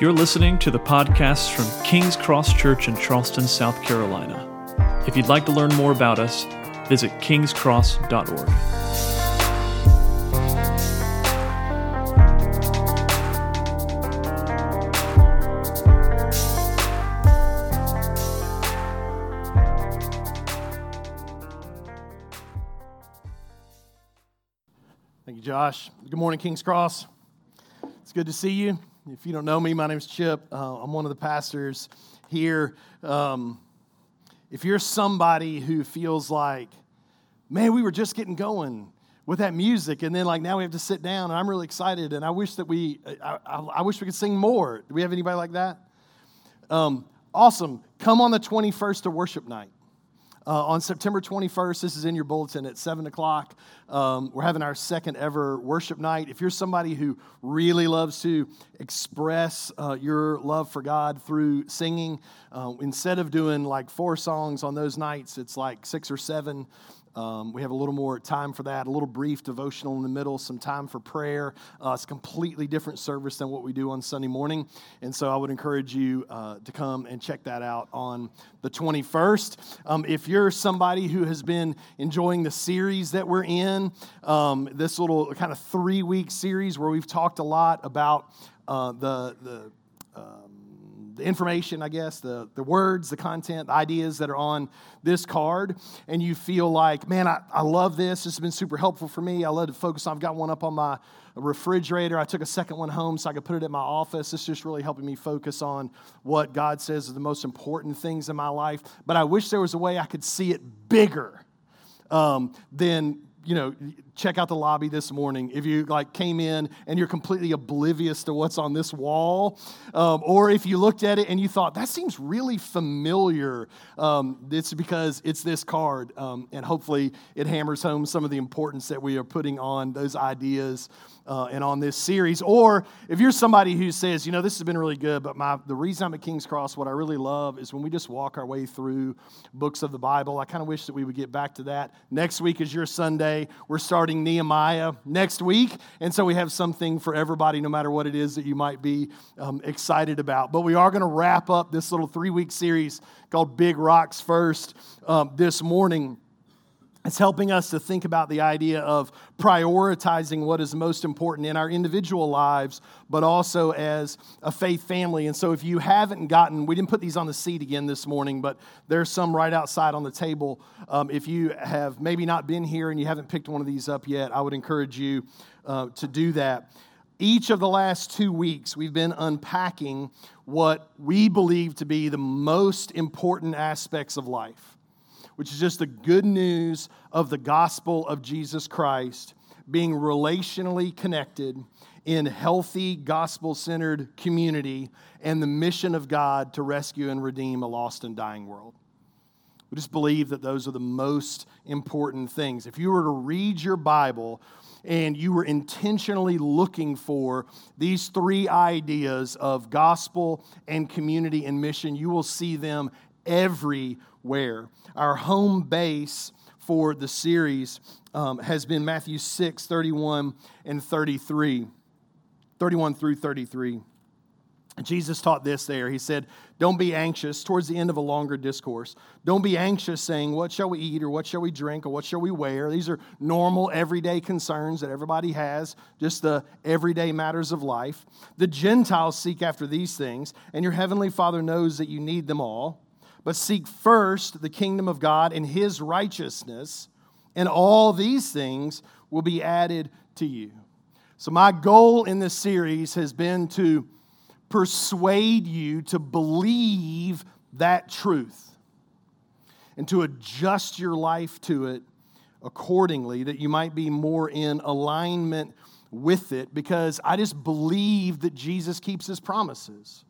You're listening to the podcast from King's Cross Church in Charleston, South Carolina. If you'd like to learn more about us, visit kingscross.org. Thank you, Josh. Good morning, King's Cross. It's good to see you. If you don't know me, my name is Chip. Uh, I'm one of the pastors here. Um, if you're somebody who feels like, man, we were just getting going with that music, and then like now we have to sit down, and I'm really excited, and I wish that we, I, I, I wish we could sing more. Do we have anybody like that? Um, awesome. Come on the 21st to worship night. Uh, on September 21st, this is in your bulletin at 7 o'clock. Um, we're having our second ever worship night. If you're somebody who really loves to express uh, your love for God through singing, uh, instead of doing like four songs on those nights, it's like six or seven. Um, we have a little more time for that, a little brief devotional in the middle, some time for prayer. Uh, it's a completely different service than what we do on Sunday morning. And so I would encourage you uh, to come and check that out on the 21st. Um, if you're somebody who has been enjoying the series that we're in, um, this little kind of three week series where we've talked a lot about uh, the, the the information, I guess, the, the words, the content, the ideas that are on this card, and you feel like, man, I, I love this. This has been super helpful for me. I love to focus I've got one up on my refrigerator. I took a second one home so I could put it at my office. It's just really helping me focus on what God says are the most important things in my life. But I wish there was a way I could see it bigger um, than you know, check out the lobby this morning. If you like came in and you're completely oblivious to what's on this wall, um, or if you looked at it and you thought that seems really familiar, um, it's because it's this card, um, and hopefully it hammers home some of the importance that we are putting on those ideas uh, and on this series. Or if you're somebody who says, you know, this has been really good, but my, the reason I'm at King's Cross, what I really love is when we just walk our way through books of the Bible. I kind of wish that we would get back to that. Next week is your Sunday. We're starting Nehemiah next week. And so we have something for everybody, no matter what it is that you might be um, excited about. But we are going to wrap up this little three week series called Big Rocks First um, this morning. It's helping us to think about the idea of prioritizing what is most important in our individual lives, but also as a faith family. And so, if you haven't gotten, we didn't put these on the seat again this morning, but there's some right outside on the table. Um, if you have maybe not been here and you haven't picked one of these up yet, I would encourage you uh, to do that. Each of the last two weeks, we've been unpacking what we believe to be the most important aspects of life which is just the good news of the gospel of Jesus Christ being relationally connected in healthy, gospel centered community and the mission of God to rescue and redeem a lost and dying world. We just believe that those are the most important things. If you were to read your Bible and you were intentionally looking for these three ideas of gospel and community and mission, you will see them everywhere. Our home base for the series um, has been Matthew 6, 31 and 33. 31 through 33. Jesus taught this there. He said, Don't be anxious, towards the end of a longer discourse. Don't be anxious saying, What shall we eat, or what shall we drink, or what shall we wear? These are normal, everyday concerns that everybody has, just the everyday matters of life. The Gentiles seek after these things, and your heavenly Father knows that you need them all. But seek first the kingdom of God and his righteousness, and all these things will be added to you. So, my goal in this series has been to persuade you to believe that truth and to adjust your life to it accordingly, that you might be more in alignment with it, because I just believe that Jesus keeps his promises.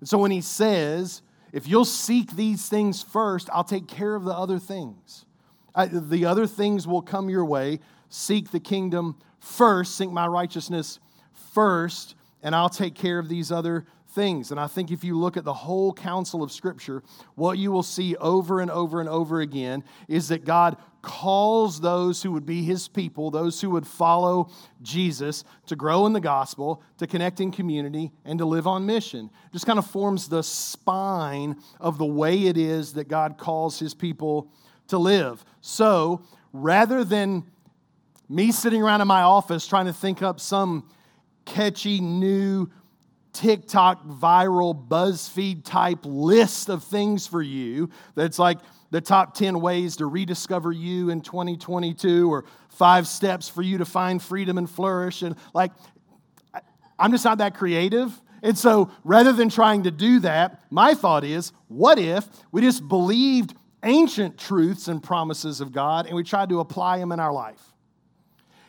And so, when he says, if you'll seek these things first, I'll take care of the other things. I, the other things will come your way. Seek the kingdom first, seek my righteousness first, and I'll take care of these other things. And I think if you look at the whole counsel of Scripture, what you will see over and over and over again is that God calls those who would be his people, those who would follow Jesus, to grow in the gospel, to connect in community, and to live on mission. It just kind of forms the spine of the way it is that God calls his people to live. So rather than me sitting around in my office trying to think up some catchy new TikTok viral BuzzFeed type list of things for you that's like the top 10 ways to rediscover you in 2022 or five steps for you to find freedom and flourish. And like, I'm just not that creative. And so rather than trying to do that, my thought is what if we just believed ancient truths and promises of God and we tried to apply them in our life?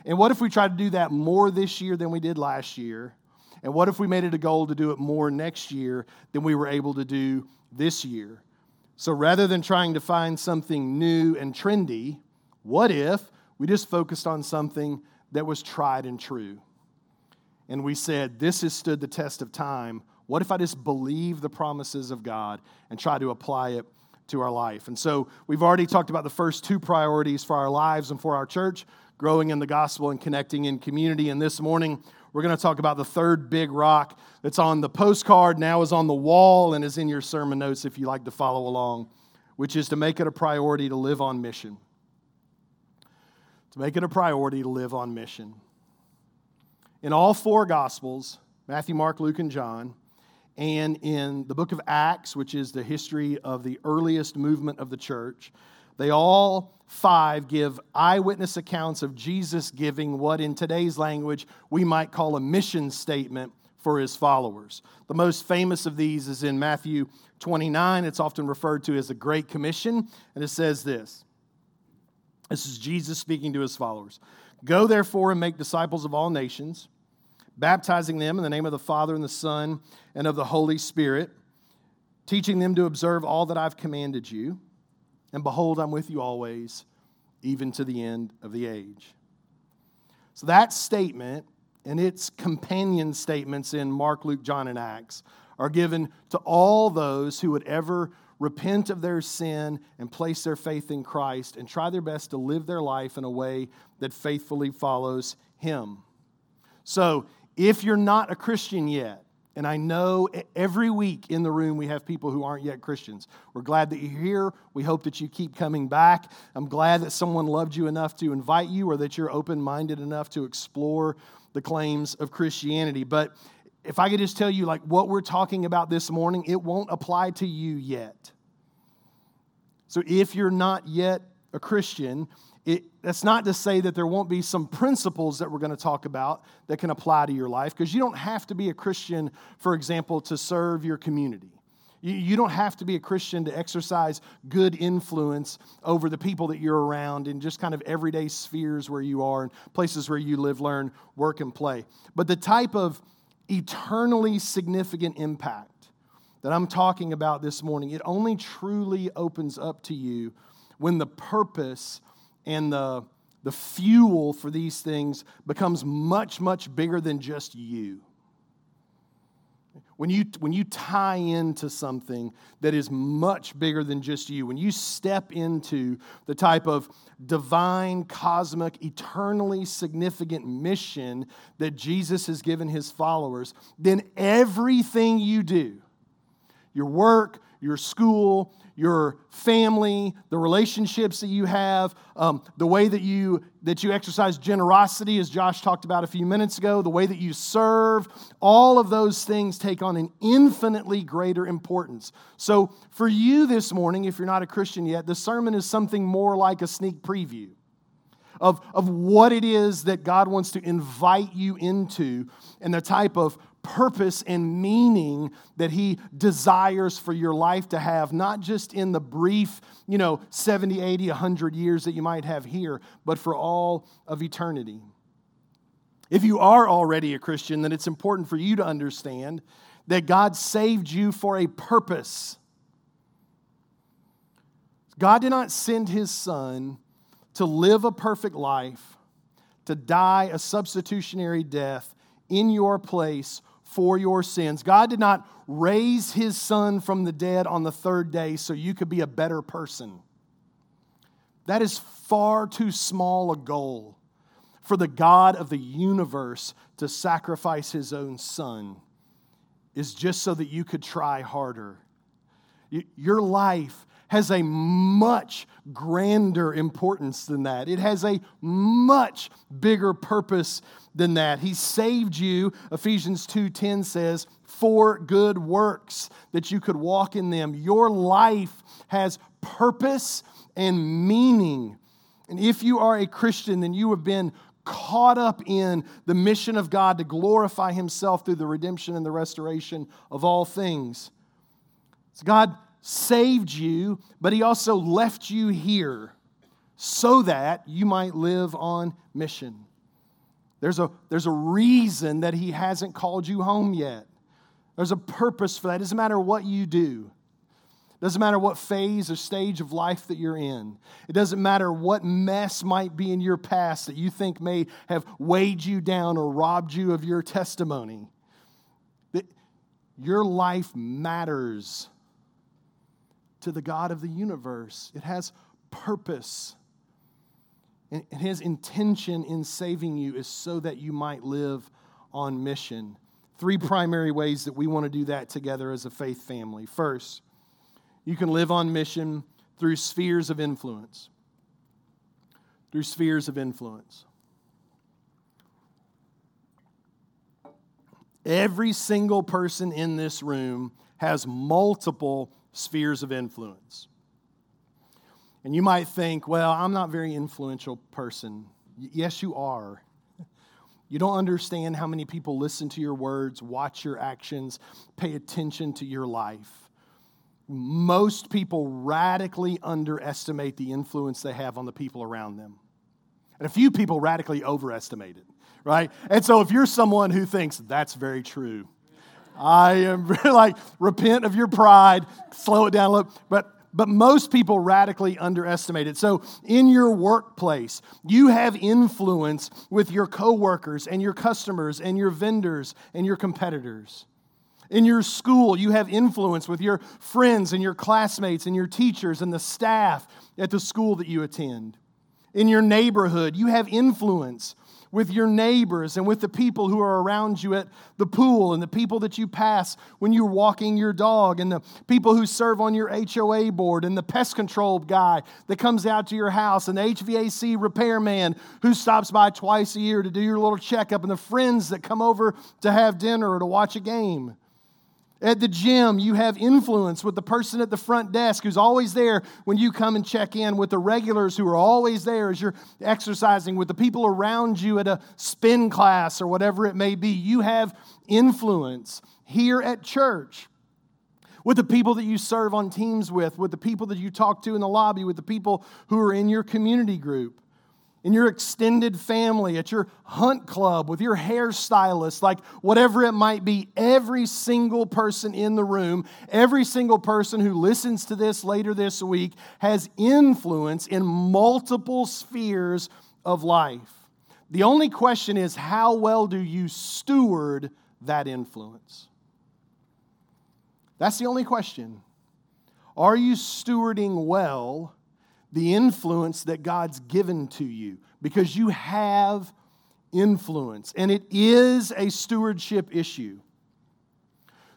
And what if we tried to do that more this year than we did last year? And what if we made it a goal to do it more next year than we were able to do this year? So rather than trying to find something new and trendy, what if we just focused on something that was tried and true? And we said, This has stood the test of time. What if I just believe the promises of God and try to apply it to our life? And so we've already talked about the first two priorities for our lives and for our church growing in the gospel and connecting in community. And this morning, we're going to talk about the third big rock that's on the postcard, now is on the wall, and is in your sermon notes if you like to follow along, which is to make it a priority to live on mission. To make it a priority to live on mission. In all four Gospels, Matthew, Mark, Luke, and John, and in the book of Acts, which is the history of the earliest movement of the church, they all five give eyewitness accounts of Jesus giving what, in today's language, we might call a mission statement for his followers. The most famous of these is in Matthew 29. It's often referred to as the Great Commission, and it says this This is Jesus speaking to his followers Go therefore and make disciples of all nations, baptizing them in the name of the Father and the Son and of the Holy Spirit, teaching them to observe all that I've commanded you. And behold, I'm with you always, even to the end of the age. So that statement and its companion statements in Mark, Luke, John, and Acts are given to all those who would ever repent of their sin and place their faith in Christ and try their best to live their life in a way that faithfully follows Him. So, if you're not a Christian yet, and I know every week in the room we have people who aren't yet Christians. We're glad that you're here. We hope that you keep coming back. I'm glad that someone loved you enough to invite you or that you're open minded enough to explore the claims of Christianity. But if I could just tell you, like, what we're talking about this morning, it won't apply to you yet. So if you're not yet a Christian, it, that's not to say that there won't be some principles that we're going to talk about that can apply to your life, because you don't have to be a Christian, for example, to serve your community. You, you don't have to be a Christian to exercise good influence over the people that you're around in just kind of everyday spheres where you are and places where you live, learn, work, and play. But the type of eternally significant impact that I'm talking about this morning, it only truly opens up to you when the purpose and the, the fuel for these things becomes much, much bigger than just you. When you, when you tie into something that is much bigger than just you, when you step into the type of divine, cosmic, eternally significant mission that Jesus has given his followers, then everything you do, your work, your school, your family, the relationships that you have, um, the way that you that you exercise generosity, as Josh talked about a few minutes ago, the way that you serve, all of those things take on an infinitely greater importance. So, for you this morning, if you're not a Christian yet, the sermon is something more like a sneak preview of, of what it is that God wants to invite you into and the type of purpose and meaning that he desires for your life to have, not just in the brief, you know, 70, 80, 100 years that you might have here, but for all of eternity. If you are already a Christian, then it's important for you to understand that God saved you for a purpose. God did not send his son to live a perfect life, to die a substitutionary death in your place for your sins. God did not raise his son from the dead on the third day so you could be a better person. That is far too small a goal for the God of the universe to sacrifice his own son, is just so that you could try harder. Your life has a much grander importance than that. It has a much bigger purpose than that. He saved you, Ephesians 2:10 says, for good works that you could walk in them. Your life has purpose and meaning. And if you are a Christian, then you have been caught up in the mission of God to glorify Himself through the redemption and the restoration of all things. So God saved you, but He also left you here so that you might live on mission. There's a, there's a reason that He hasn't called you home yet. There's a purpose for that. It doesn't matter what you do. It doesn't matter what phase or stage of life that you're in. It doesn't matter what mess might be in your past that you think may have weighed you down or robbed you of your testimony. Your life matters to the God of the universe. It has purpose. And his intention in saving you is so that you might live on mission. Three primary ways that we want to do that together as a faith family. First, you can live on mission through spheres of influence. Through spheres of influence. Every single person in this room has multiple spheres of influence. And you might think, well, I'm not a very influential person. yes, you are. You don't understand how many people listen to your words, watch your actions, pay attention to your life. Most people radically underestimate the influence they have on the people around them. And a few people radically overestimate it, right? And so if you're someone who thinks that's very true, I am like, repent of your pride, slow it down a little. But but most people radically underestimate it. So, in your workplace, you have influence with your coworkers and your customers and your vendors and your competitors. In your school, you have influence with your friends and your classmates and your teachers and the staff at the school that you attend. In your neighborhood, you have influence with your neighbors and with the people who are around you at the pool and the people that you pass when you're walking your dog and the people who serve on your HOA board and the pest control guy that comes out to your house and the HVAC repairman who stops by twice a year to do your little checkup and the friends that come over to have dinner or to watch a game. At the gym, you have influence with the person at the front desk who's always there when you come and check in, with the regulars who are always there as you're exercising, with the people around you at a spin class or whatever it may be. You have influence here at church with the people that you serve on teams with, with the people that you talk to in the lobby, with the people who are in your community group in your extended family, at your hunt club, with your hairstylist, like whatever it might be, every single person in the room, every single person who listens to this later this week has influence in multiple spheres of life. The only question is how well do you steward that influence? That's the only question. Are you stewarding well? The influence that God's given to you because you have influence, and it is a stewardship issue.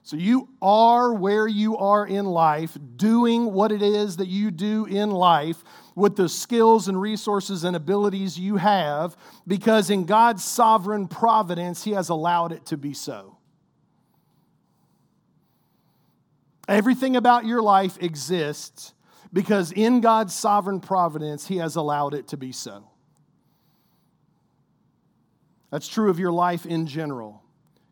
So you are where you are in life, doing what it is that you do in life with the skills and resources and abilities you have, because in God's sovereign providence, He has allowed it to be so. Everything about your life exists because in God's sovereign providence, He has allowed it to be so. That's true of your life in general.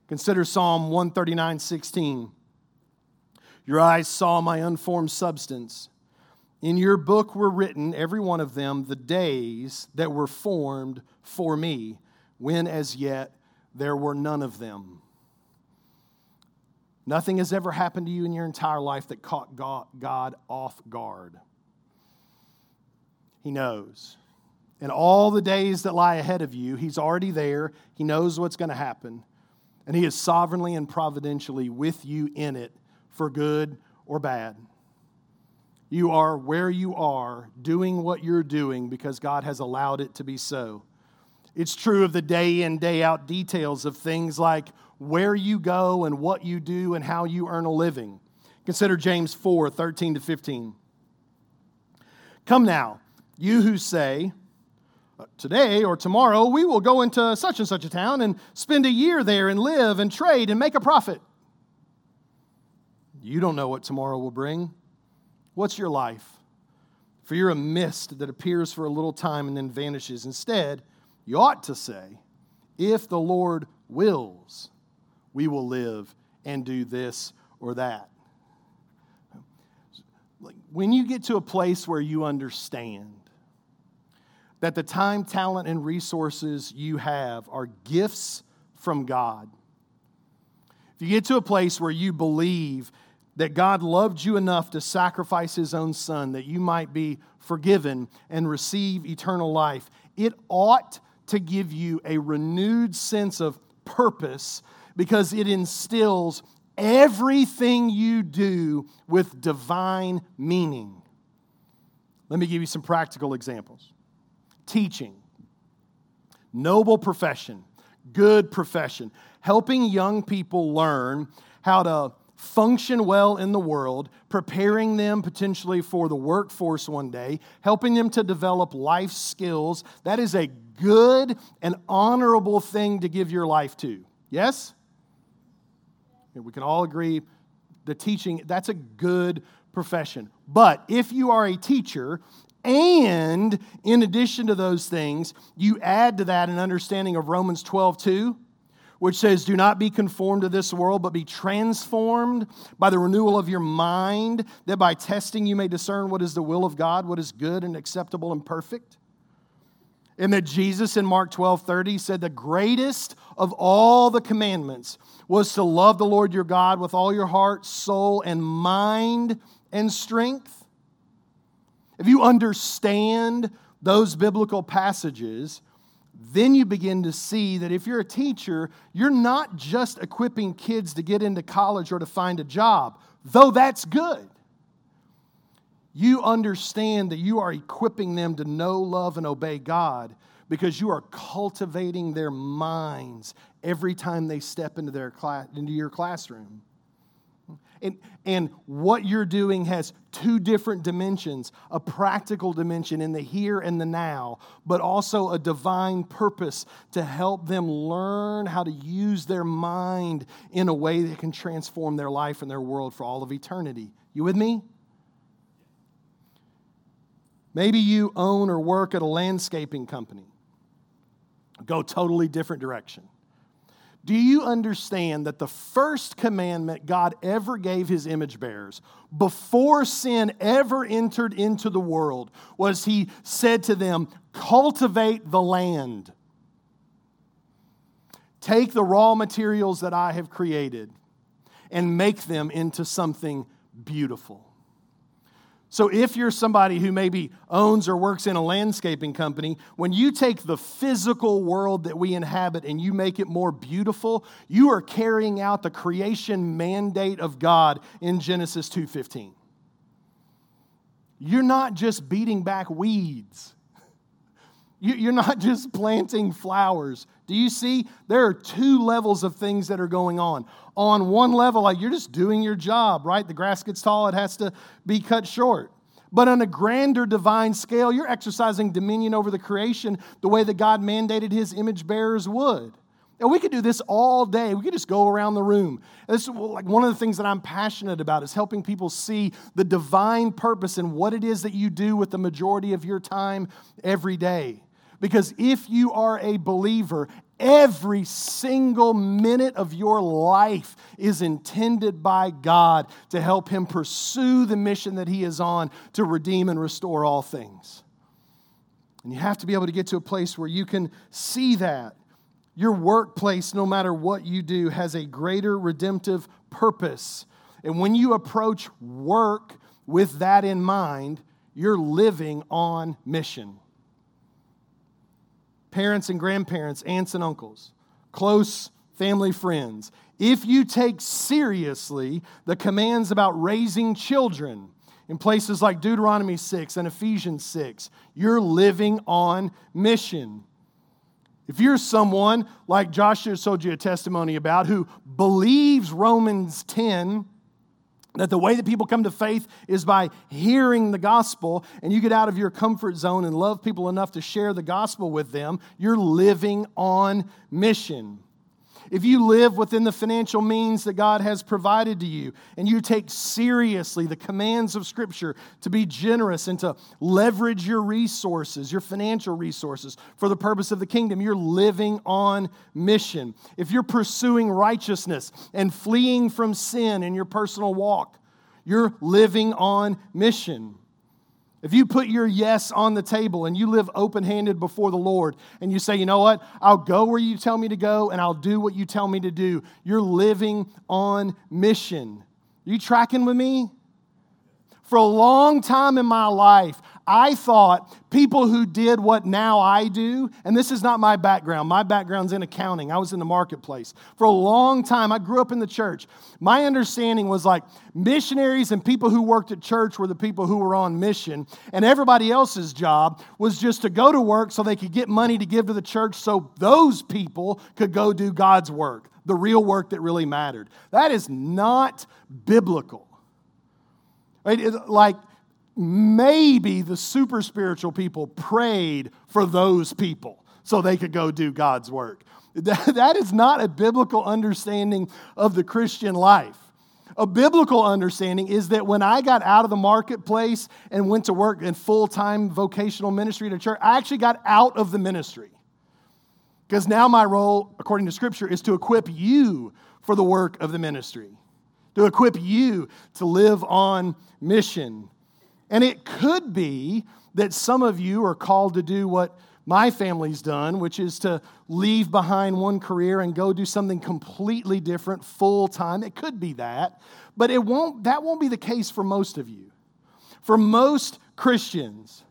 Consider Psalm 139 16. Your eyes saw my unformed substance. In your book were written, every one of them, the days that were formed for me, when as yet there were none of them. Nothing has ever happened to you in your entire life that caught God off guard. He knows. And all the days that lie ahead of you, He's already there. He knows what's going to happen. And He is sovereignly and providentially with you in it for good or bad. You are where you are, doing what you're doing because God has allowed it to be so. It's true of the day in, day out details of things like where you go and what you do and how you earn a living. Consider James 4 13 to 15. Come now, you who say, uh, Today or tomorrow we will go into such and such a town and spend a year there and live and trade and make a profit. You don't know what tomorrow will bring. What's your life? For you're a mist that appears for a little time and then vanishes. Instead, you ought to say, If the Lord wills, we will live and do this or that. When you get to a place where you understand that the time, talent, and resources you have are gifts from God, if you get to a place where you believe that God loved you enough to sacrifice his own son that you might be forgiven and receive eternal life, it ought to give you a renewed sense of purpose because it instills everything you do with divine meaning. Let me give you some practical examples. Teaching, noble profession, good profession, helping young people learn how to function well in the world, preparing them potentially for the workforce one day, helping them to develop life skills. That is a good and honorable thing to give your life to. Yes? We can all agree the teaching, that's a good profession. But if you are a teacher, and in addition to those things, you add to that an understanding of Romans 12, 2, which says, Do not be conformed to this world, but be transformed by the renewal of your mind, that by testing you may discern what is the will of God, what is good and acceptable and perfect. And that Jesus in Mark 12 30 said, The greatest of all the commandments was to love the Lord your God with all your heart, soul, and mind and strength. If you understand those biblical passages, then you begin to see that if you're a teacher, you're not just equipping kids to get into college or to find a job, though that's good. You understand that you are equipping them to know, love, and obey God because you are cultivating their minds every time they step into, their class, into your classroom. And, and what you're doing has two different dimensions a practical dimension in the here and the now, but also a divine purpose to help them learn how to use their mind in a way that can transform their life and their world for all of eternity. You with me? Maybe you own or work at a landscaping company. Go totally different direction. Do you understand that the first commandment God ever gave his image bearers before sin ever entered into the world was he said to them, Cultivate the land. Take the raw materials that I have created and make them into something beautiful. So, if you're somebody who maybe owns or works in a landscaping company, when you take the physical world that we inhabit and you make it more beautiful, you are carrying out the creation mandate of God in Genesis 2:15. You're not just beating back weeds. You're not just planting flowers. Do you see? There are two levels of things that are going on. On one level, like you're just doing your job, right? The grass gets tall, it has to be cut short. But on a grander divine scale, you're exercising dominion over the creation the way that God mandated his image bearers would. And we could do this all day. We could just go around the room. This is like one of the things that I'm passionate about is helping people see the divine purpose and what it is that you do with the majority of your time every day. Because if you are a believer, every single minute of your life is intended by God to help him pursue the mission that he is on to redeem and restore all things. And you have to be able to get to a place where you can see that. Your workplace, no matter what you do, has a greater redemptive purpose. And when you approach work with that in mind, you're living on mission parents and grandparents, aunts and uncles, close family friends, if you take seriously the commands about raising children, in places like Deuteronomy 6 and Ephesians 6. You're living on mission. If you're someone like Joshua told you a testimony about who believes Romans 10, that the way that people come to faith is by hearing the gospel, and you get out of your comfort zone and love people enough to share the gospel with them, you're living on mission if you live within the financial means that God has provided to you, and you take seriously the commands of Scripture to be generous and to leverage your resources, your financial resources, for the purpose of the kingdom, you're living on mission. If you're pursuing righteousness and fleeing from sin in your personal walk, you're living on mission. If you put your yes on the table and you live open handed before the Lord and you say, you know what, I'll go where you tell me to go and I'll do what you tell me to do, you're living on mission. Are you tracking with me? For a long time in my life, I thought people who did what now I do, and this is not my background, my background's in accounting. I was in the marketplace. For a long time, I grew up in the church. My understanding was like missionaries and people who worked at church were the people who were on mission, and everybody else's job was just to go to work so they could get money to give to the church so those people could go do God's work, the real work that really mattered. That is not biblical. Right? Like, maybe the super spiritual people prayed for those people so they could go do God's work. That is not a biblical understanding of the Christian life. A biblical understanding is that when I got out of the marketplace and went to work in full time vocational ministry a church, I actually got out of the ministry. Because now my role, according to Scripture, is to equip you for the work of the ministry, to equip you to live on mission. And it could be that some of you are called to do what my family's done, which is to leave behind one career and go do something completely different full time. It could be that, but it won't, that won't be the case for most of you. For most Christians,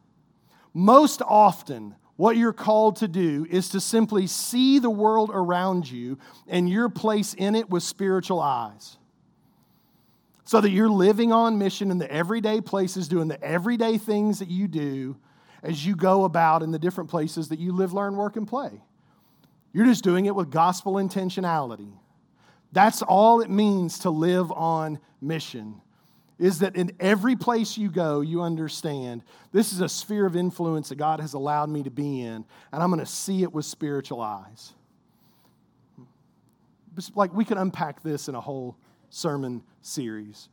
most often, what you're called to do is to simply see the world around you and your place in it with spiritual eyes so that you're living on mission in the everyday places, doing the everyday things that you do as you go about in the different places that you live, learn, work, and play. You're just doing it with gospel intentionality. That's all it means to live on mission. Is that in every place you go, you understand this is a sphere of influence that God has allowed me to be in, and I'm going to see it with spiritual eyes. Like we could unpack this in a whole sermon series.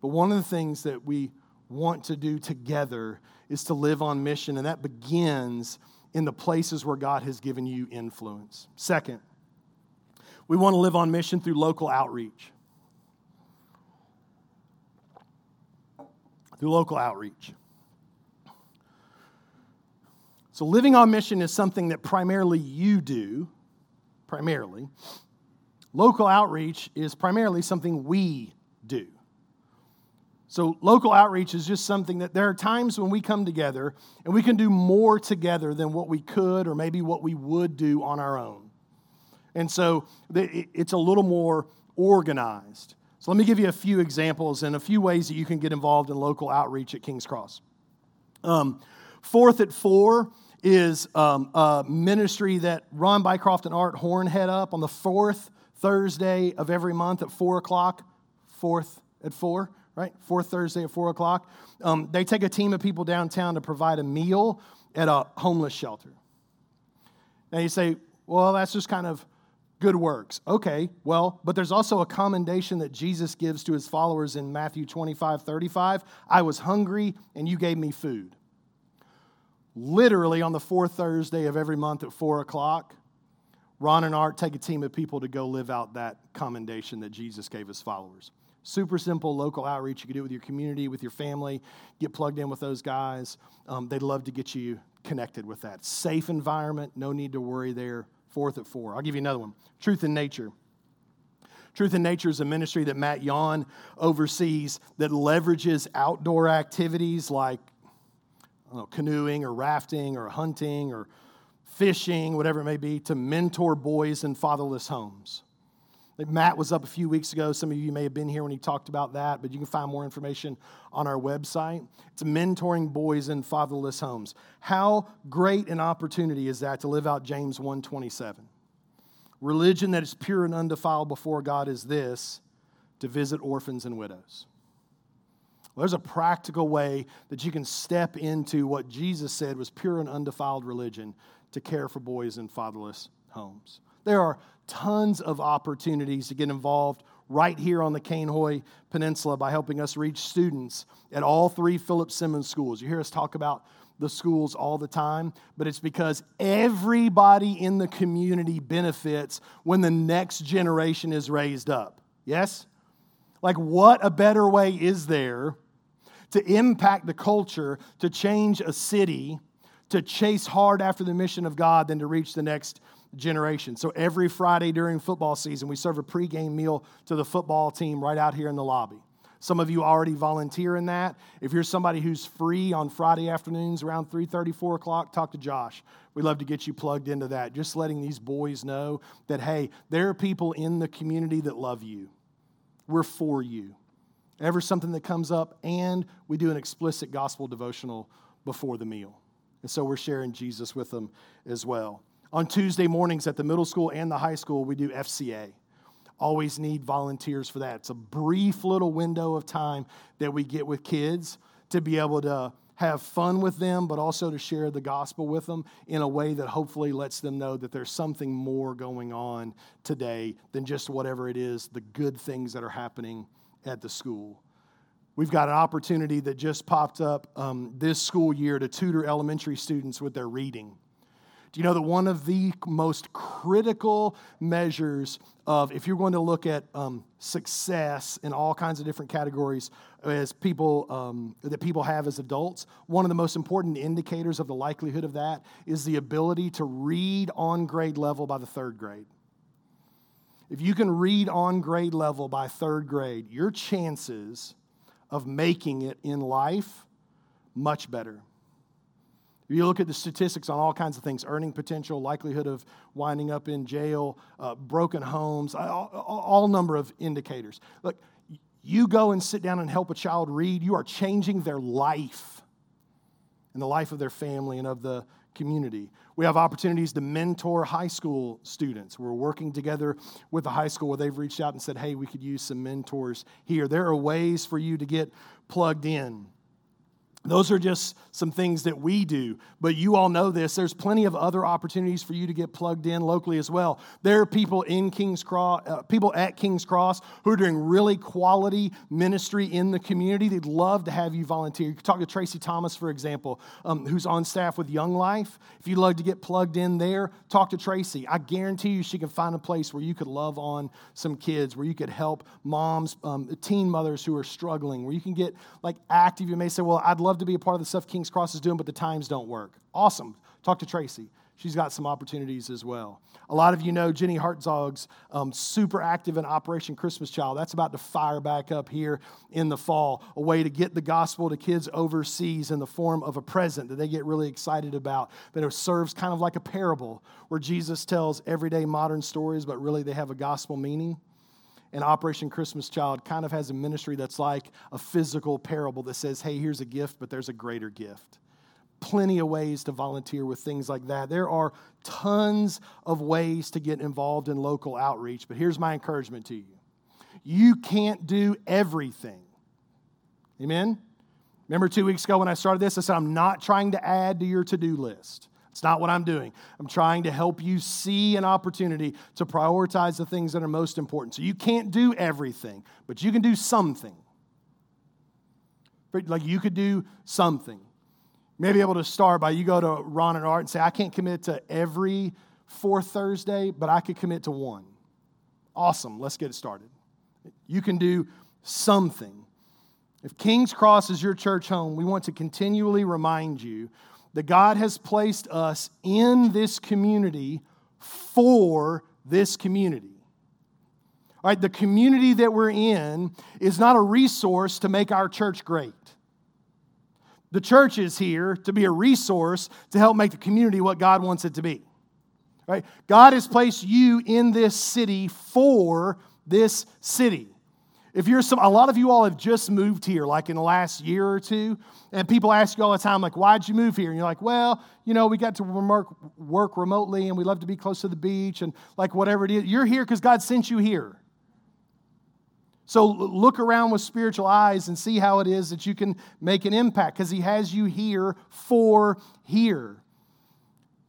But one of the things that we want to do together is to live on mission, and that begins in the places where God has given you influence. Second, we want to live on mission through local outreach. Through local outreach. So, living on mission is something that primarily you do, primarily. Local outreach is primarily something we do. So, local outreach is just something that there are times when we come together and we can do more together than what we could or maybe what we would do on our own. And so, it's a little more organized. So, let me give you a few examples and a few ways that you can get involved in local outreach at King's Cross. Um, fourth at four is um, a ministry that Ron Bycroft and Art Horn head up on the fourth Thursday of every month at 4 o'clock, fourth at 4, right? Fourth Thursday at 4 o'clock. Um, they take a team of people downtown to provide a meal at a homeless shelter. Now you say, well, that's just kind of good works. Okay, well, but there's also a commendation that Jesus gives to his followers in Matthew 25 35. I was hungry and you gave me food. Literally on the fourth Thursday of every month at 4 o'clock, Ron and Art take a team of people to go live out that commendation that Jesus gave his followers. Super simple local outreach. You can do it with your community, with your family. Get plugged in with those guys. Um, they'd love to get you connected with that. Safe environment, no need to worry there. Fourth at four. I'll give you another one Truth in Nature. Truth in Nature is a ministry that Matt Yon oversees that leverages outdoor activities like know, canoeing or rafting or hunting or fishing, whatever it may be, to mentor boys in fatherless homes. Matt was up a few weeks ago. Some of you may have been here when he talked about that, but you can find more information on our website. It's mentoring boys in fatherless homes. How great an opportunity is that to live out James 127? Religion that is pure and undefiled before God is this to visit orphans and widows. Well, there's a practical way that you can step into what Jesus said was pure and undefiled religion to care for boys in fatherless homes. There are tons of opportunities to get involved right here on the Cainhoy Peninsula by helping us reach students at all three Philip Simmons schools. You hear us talk about the schools all the time, but it's because everybody in the community benefits when the next generation is raised up. Yes? Like, what a better way is there to impact the culture, to change a city, to chase hard after the mission of God than to reach the next generation. So every Friday during football season, we serve a pregame meal to the football team right out here in the lobby. Some of you already volunteer in that. If you're somebody who's free on Friday afternoons around 3:30, 4 o'clock, talk to Josh. We'd love to get you plugged into that. Just letting these boys know that, hey, there are people in the community that love you. We're for you. Ever something that comes up, and we do an explicit gospel devotional before the meal. And so we're sharing Jesus with them as well. On Tuesday mornings at the middle school and the high school, we do FCA. Always need volunteers for that. It's a brief little window of time that we get with kids to be able to have fun with them, but also to share the gospel with them in a way that hopefully lets them know that there's something more going on today than just whatever it is, the good things that are happening at the school. We've got an opportunity that just popped up um, this school year to tutor elementary students with their reading. Do you know that one of the most critical measures of, if you're going to look at um, success in all kinds of different categories as people um, that people have as adults, one of the most important indicators of the likelihood of that is the ability to read on grade level by the third grade. If you can read on grade level by third grade, your chances of making it in life much better. You look at the statistics on all kinds of things earning potential, likelihood of winding up in jail, uh, broken homes, all, all number of indicators. Look, you go and sit down and help a child read, you are changing their life and the life of their family and of the community. We have opportunities to mentor high school students. We're working together with the high school where they've reached out and said, hey, we could use some mentors here. There are ways for you to get plugged in. Those are just some things that we do. But you all know this. There's plenty of other opportunities for you to get plugged in locally as well. There are people in King's Cross, uh, people at King's Cross who are doing really quality ministry in the community. They'd love to have you volunteer. You can talk to Tracy Thomas, for example, um, who's on staff with Young Life. If you'd love to get plugged in there, talk to Tracy. I guarantee you she can find a place where you could love on some kids, where you could help moms, um, teen mothers who are struggling, where you can get like active. You may say, well, I'd love love to be a part of the stuff King's Cross is doing, but the times don't work. Awesome. Talk to Tracy. She's got some opportunities as well. A lot of you know Jenny Hartzog's um, super active in Operation Christmas Child. That's about to fire back up here in the fall. A way to get the gospel to kids overseas in the form of a present that they get really excited about. That it serves kind of like a parable where Jesus tells everyday modern stories, but really they have a gospel meaning and Operation Christmas Child kind of has a ministry that's like a physical parable that says, hey, here's a gift, but there's a greater gift. Plenty of ways to volunteer with things like that. There are tons of ways to get involved in local outreach, but here's my encouragement to you you can't do everything. Amen? Remember two weeks ago when I started this, I said, I'm not trying to add to your to do list. It's not what I'm doing. I'm trying to help you see an opportunity to prioritize the things that are most important. So you can't do everything, but you can do something. Like you could do something. Maybe able to start by you go to Ron and Art and say, I can't commit to every fourth Thursday, but I could commit to one. Awesome. Let's get it started. You can do something. If King's Cross is your church home, we want to continually remind you that God has placed us in this community for this community. All right, the community that we're in is not a resource to make our church great. The church is here to be a resource to help make the community what God wants it to be. Right? God has placed you in this city for this city. If you're some, a lot of you all have just moved here, like in the last year or two, and people ask you all the time, like, why'd you move here? And you're like, well, you know, we got to work, work remotely and we love to be close to the beach and like whatever it is. You're here because God sent you here. So look around with spiritual eyes and see how it is that you can make an impact because He has you here for here.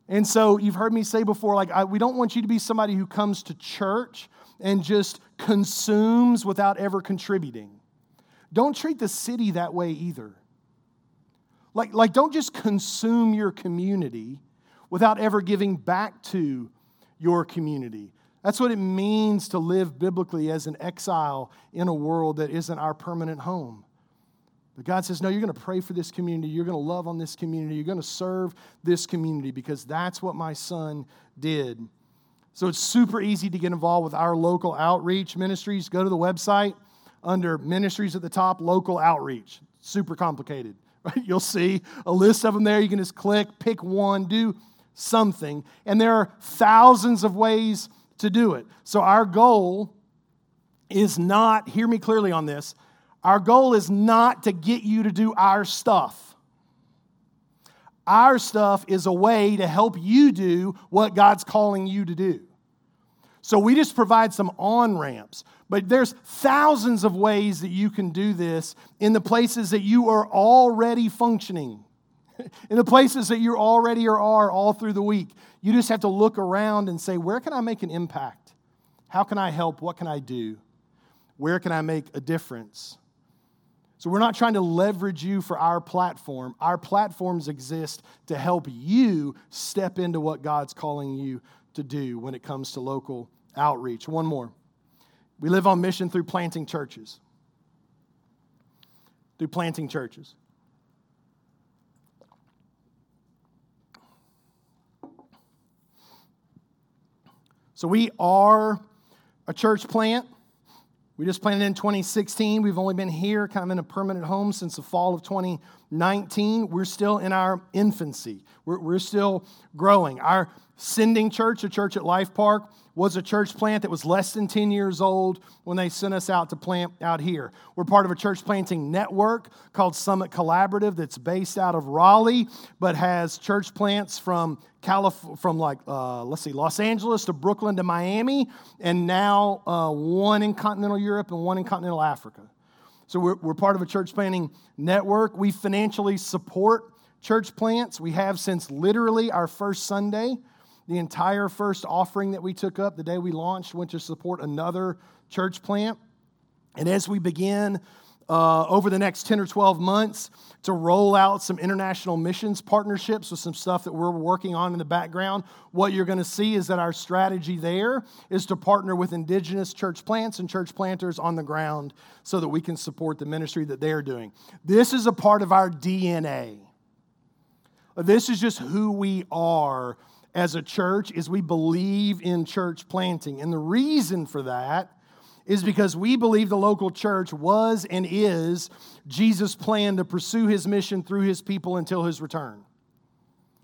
And so you've heard me say before, like, I, we don't want you to be somebody who comes to church and just consumes without ever contributing. Don't treat the city that way either. Like, like don't just consume your community without ever giving back to your community. That's what it means to live biblically as an exile in a world that isn't our permanent home. But God says, No, you're going to pray for this community. You're going to love on this community. You're going to serve this community because that's what my son did. So it's super easy to get involved with our local outreach ministries. Go to the website under ministries at the top, local outreach. Super complicated. Right? You'll see a list of them there. You can just click, pick one, do something. And there are thousands of ways to do it. So our goal is not, hear me clearly on this, our goal is not to get you to do our stuff. Our stuff is a way to help you do what God's calling you to do. So we just provide some on ramps, but there's thousands of ways that you can do this in the places that you are already functioning, in the places that you already are all through the week. You just have to look around and say, where can I make an impact? How can I help? What can I do? Where can I make a difference? So we're not trying to leverage you for our platform. Our platforms exist to help you step into what God's calling you to do when it comes to local outreach. One more. We live on mission through planting churches. Through planting churches. So we are a church plant. We just planted in 2016. We've only been here kind of in a permanent home since the fall of 2019. We're still in our infancy, we're, we're still growing. Our sending church, a church at Life Park, was a church plant that was less than 10 years old when they sent us out to plant out here. We're part of a church planting network called Summit Collaborative that's based out of Raleigh, but has church plants from Calif- from like uh, let's see, Los Angeles to Brooklyn to Miami, and now uh, one in continental Europe and one in continental Africa. So we're, we're part of a church planting network. We financially support church plants. We have since literally our first Sunday. The entire first offering that we took up the day we launched went to support another church plant. And as we begin uh, over the next 10 or 12 months to roll out some international missions partnerships with some stuff that we're working on in the background. What you're going to see is that our strategy there is to partner with indigenous church plants and church planters on the ground so that we can support the ministry that they're doing. This is a part of our DNA. This is just who we are as a church is we believe in church planting. And the reason for that is because we believe the local church was and is Jesus' plan to pursue his mission through his people until his return.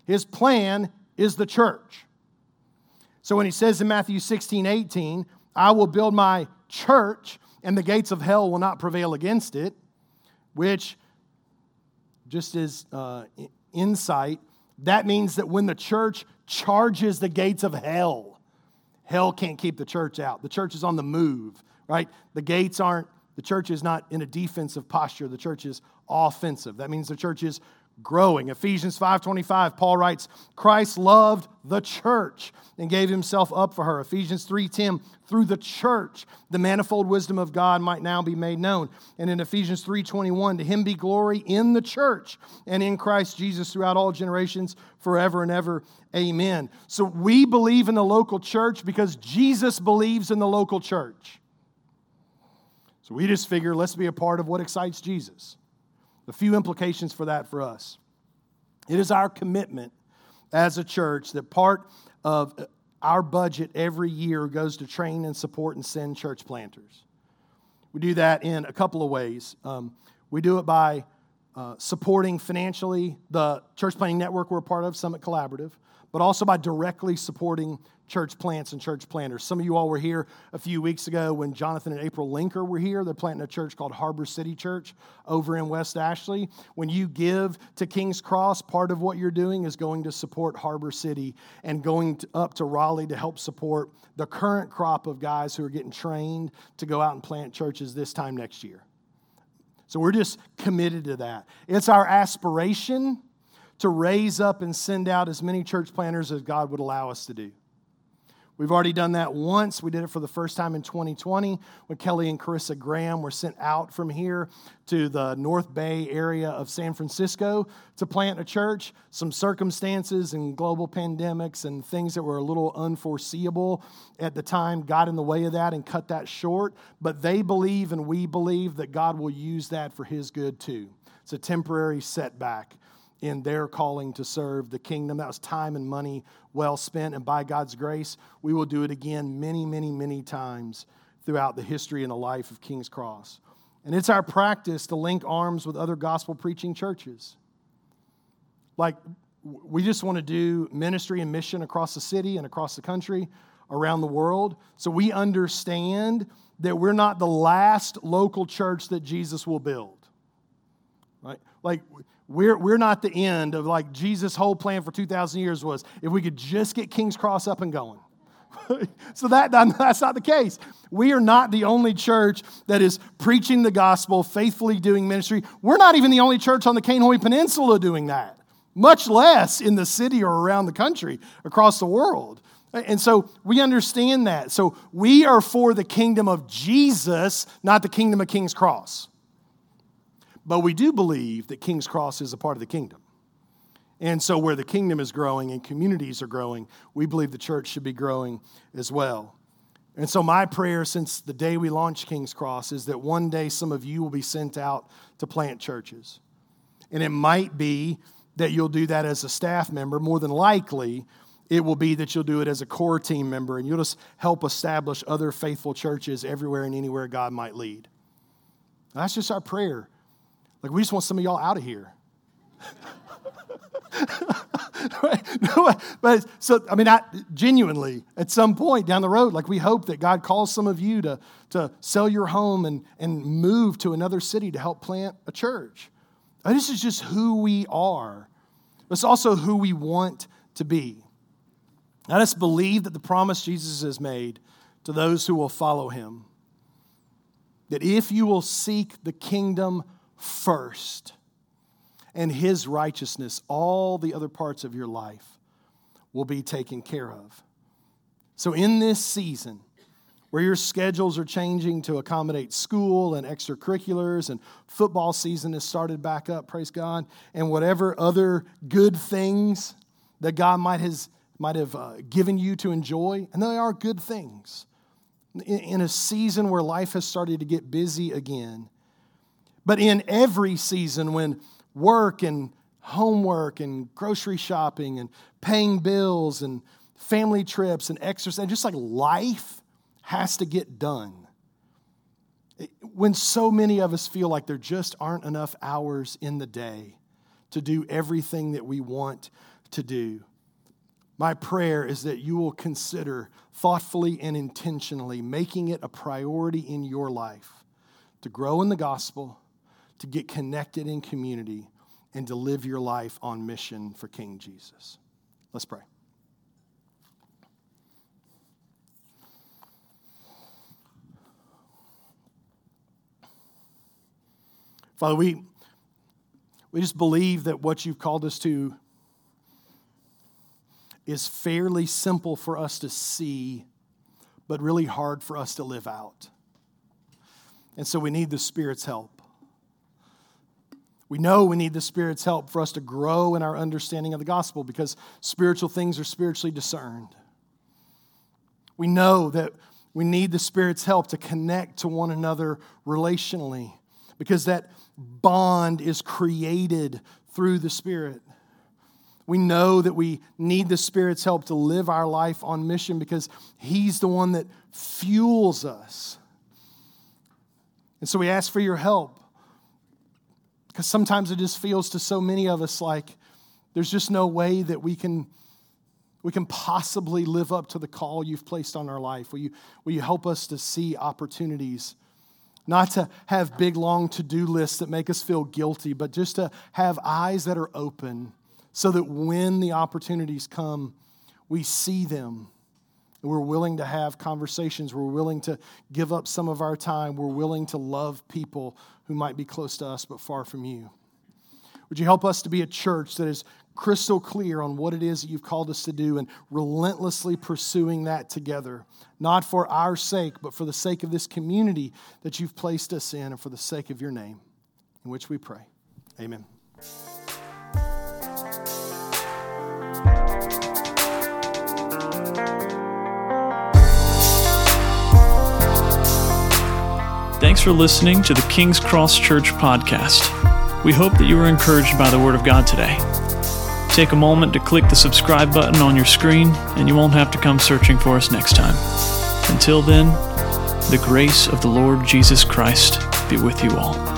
His plan is the church. So when he says in Matthew 16, 18, I will build my church and the gates of hell will not prevail against it, which, just as uh, insight, that means that when the church charges the gates of hell, hell can't keep the church out. The church is on the move, right? The gates aren't, the church is not in a defensive posture. The church is offensive. That means the church is growing. Ephesians 5:25 Paul writes, "Christ loved the church and gave himself up for her." Ephesians 3:10, "Through the church the manifold wisdom of God might now be made known." And in Ephesians 3:21, "To him be glory in the church and in Christ Jesus throughout all generations forever and ever. Amen." So we believe in the local church because Jesus believes in the local church. So we just figure let's be a part of what excites Jesus. A few implications for that for us. It is our commitment as a church that part of our budget every year goes to train and support and send church planters. We do that in a couple of ways. Um, we do it by uh, supporting financially the church planting network we're a part of, Summit Collaborative, but also by directly supporting church plants and church planters. Some of you all were here a few weeks ago when Jonathan and April Linker were here. They're planting a church called Harbor City Church over in West Ashley. When you give to King's Cross, part of what you're doing is going to support Harbor City and going to, up to Raleigh to help support the current crop of guys who are getting trained to go out and plant churches this time next year. So we're just committed to that. It's our aspiration to raise up and send out as many church planters as God would allow us to do. We've already done that once. We did it for the first time in 2020 when Kelly and Carissa Graham were sent out from here to the North Bay area of San Francisco to plant a church. Some circumstances and global pandemics and things that were a little unforeseeable at the time got in the way of that and cut that short. But they believe and we believe that God will use that for His good too. It's a temporary setback in their calling to serve the kingdom. That was time and money well spent. And by God's grace, we will do it again many, many, many times throughout the history and the life of King's Cross. And it's our practice to link arms with other gospel preaching churches. Like, we just want to do ministry and mission across the city and across the country, around the world. So we understand that we're not the last local church that Jesus will build. Right? Like, we're, we're not the end of like Jesus' whole plan for 2,000 years was if we could just get King's Cross up and going. so that, that's not the case. We are not the only church that is preaching the gospel, faithfully doing ministry. We're not even the only church on the Cainhoy Peninsula doing that, much less in the city or around the country, across the world. And so we understand that. So we are for the kingdom of Jesus, not the kingdom of King's Cross. But we do believe that King's Cross is a part of the kingdom. And so, where the kingdom is growing and communities are growing, we believe the church should be growing as well. And so, my prayer since the day we launched King's Cross is that one day some of you will be sent out to plant churches. And it might be that you'll do that as a staff member. More than likely, it will be that you'll do it as a core team member and you'll just help establish other faithful churches everywhere and anywhere God might lead. That's just our prayer like, we just want some of y'all out of here. right? but so, I mean, I, genuinely, at some point down the road, like we hope that God calls some of you to, to sell your home and, and move to another city to help plant a church. And this is just who we are. But it's also who we want to be. Let us believe that the promise Jesus has made to those who will follow him that if you will seek the kingdom first and his righteousness, all the other parts of your life will be taken care of. So, in this season, where your schedules are changing to accommodate school and extracurriculars, and football season has started back up, praise God, and whatever other good things that God might, has, might have uh, given you to enjoy, and they are good things. In, in a season where life has started to get busy again, but in every season, when work and homework and grocery shopping and paying bills and family trips and exercise, and just like life has to get done. When so many of us feel like there just aren't enough hours in the day to do everything that we want to do, my prayer is that you will consider thoughtfully and intentionally making it a priority in your life to grow in the gospel to get connected in community and to live your life on mission for King Jesus. Let's pray. Father, we, we just believe that what you've called us to is fairly simple for us to see, but really hard for us to live out. And so we need the Spirit's help. We know we need the Spirit's help for us to grow in our understanding of the gospel because spiritual things are spiritually discerned. We know that we need the Spirit's help to connect to one another relationally because that bond is created through the Spirit. We know that we need the Spirit's help to live our life on mission because He's the one that fuels us. And so we ask for your help because sometimes it just feels to so many of us like there's just no way that we can we can possibly live up to the call you've placed on our life. Will you, will you help us to see opportunities? Not to have big, long to do lists that make us feel guilty, but just to have eyes that are open so that when the opportunities come, we see them. We're willing to have conversations. We're willing to give up some of our time. We're willing to love people who might be close to us but far from you. Would you help us to be a church that is crystal clear on what it is that you've called us to do and relentlessly pursuing that together, not for our sake, but for the sake of this community that you've placed us in and for the sake of your name, in which we pray. Amen. Thanks for listening to the King's Cross Church podcast. We hope that you were encouraged by the Word of God today. Take a moment to click the subscribe button on your screen, and you won't have to come searching for us next time. Until then, the grace of the Lord Jesus Christ be with you all.